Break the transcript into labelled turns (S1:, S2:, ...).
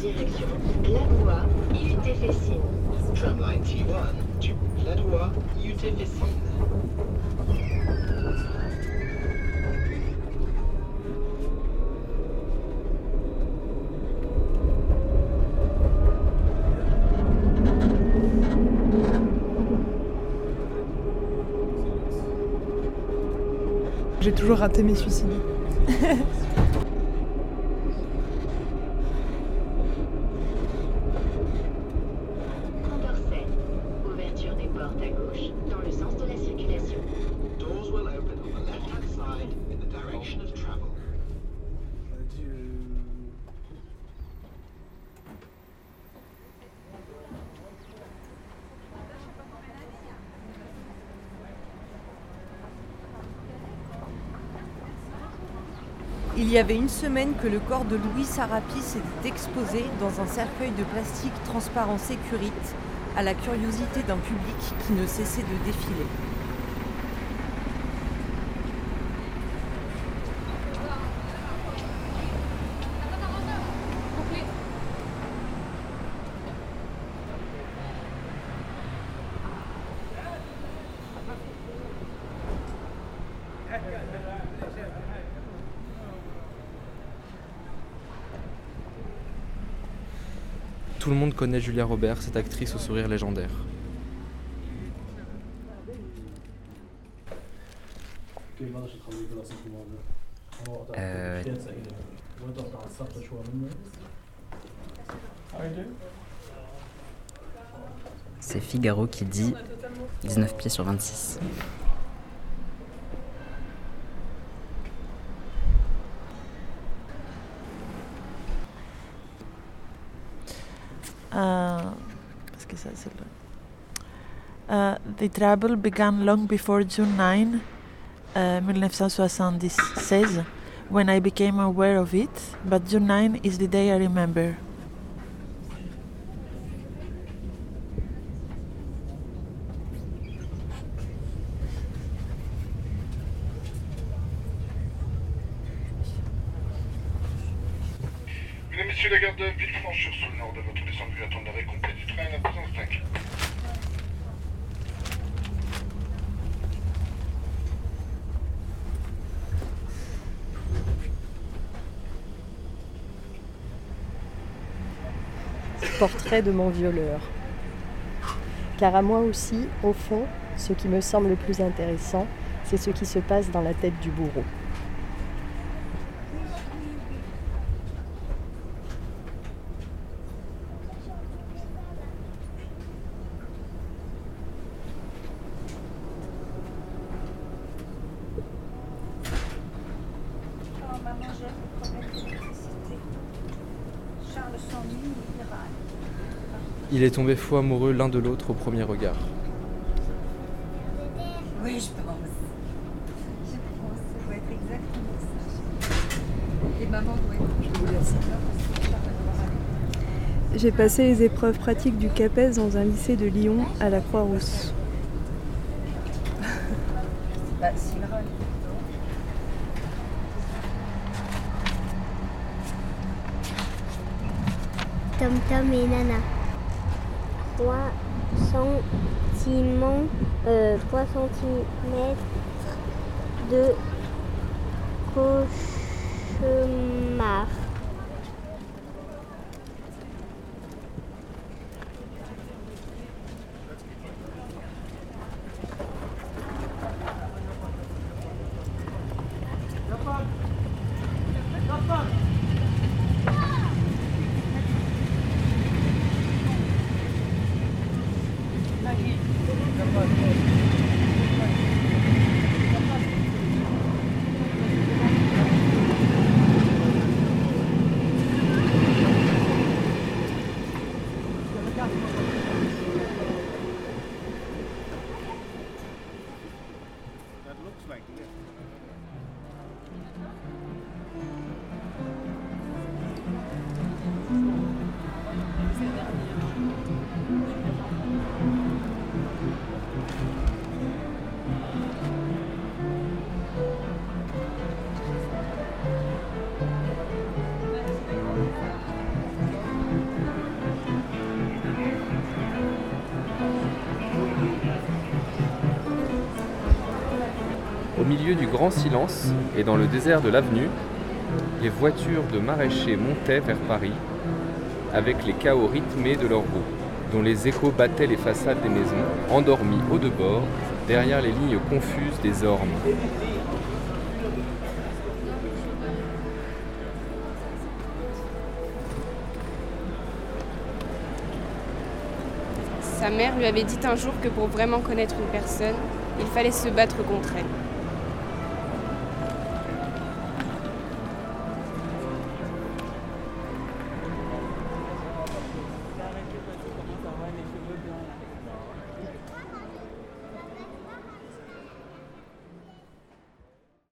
S1: Direction Lagoua, UTFessine.
S2: Tramline T1 to Ladoua, UTFessine.
S3: J'ai toujours raté mes suicides.
S4: Il y avait une semaine que le corps de Louis Sarapis était exposé dans un cercueil de plastique transparent sécurite à la curiosité d'un public qui ne cessait de défiler.
S5: Tout le monde connaît Julia Robert, cette actrice au sourire légendaire.
S6: Euh, C'est Figaro qui dit 19 pieds sur 26.
S7: Uh? Uh, the trouble began long before June 9, uh, 1976, when I became aware of it, but June 9 is the day I remember.
S8: Messieurs, la gare de Villefranche sur le nord de votre descendue attend l'arrêt complet du train à la présence 5.
S9: portrait de mon violeur. Car à moi aussi, au fond, ce qui me semble le plus intéressant, c'est ce qui se passe dans la tête du bourreau.
S5: Il est tombé fou amoureux l'un de l'autre au premier regard.
S10: Oui, je pense. Je pense, ça doit être exactement ça. Et maman doit être. Je vous laisse.
S3: J'ai passé les épreuves pratiques du CAPES dans un lycée de Lyon à la Croix-Rousse.
S10: Bah.
S11: Tom Tom et Nana. 3 sentiments, euh, 3 cm de cauchemar.
S12: Milieu du grand silence et dans le désert de l'avenue, les voitures de maraîchers montaient vers Paris avec les chaos rythmés de leurs roues, dont les échos battaient les façades des maisons, endormies au debord, derrière les lignes confuses des ormes.
S13: Sa mère lui avait dit un jour que pour vraiment connaître une personne, il fallait se battre contre elle.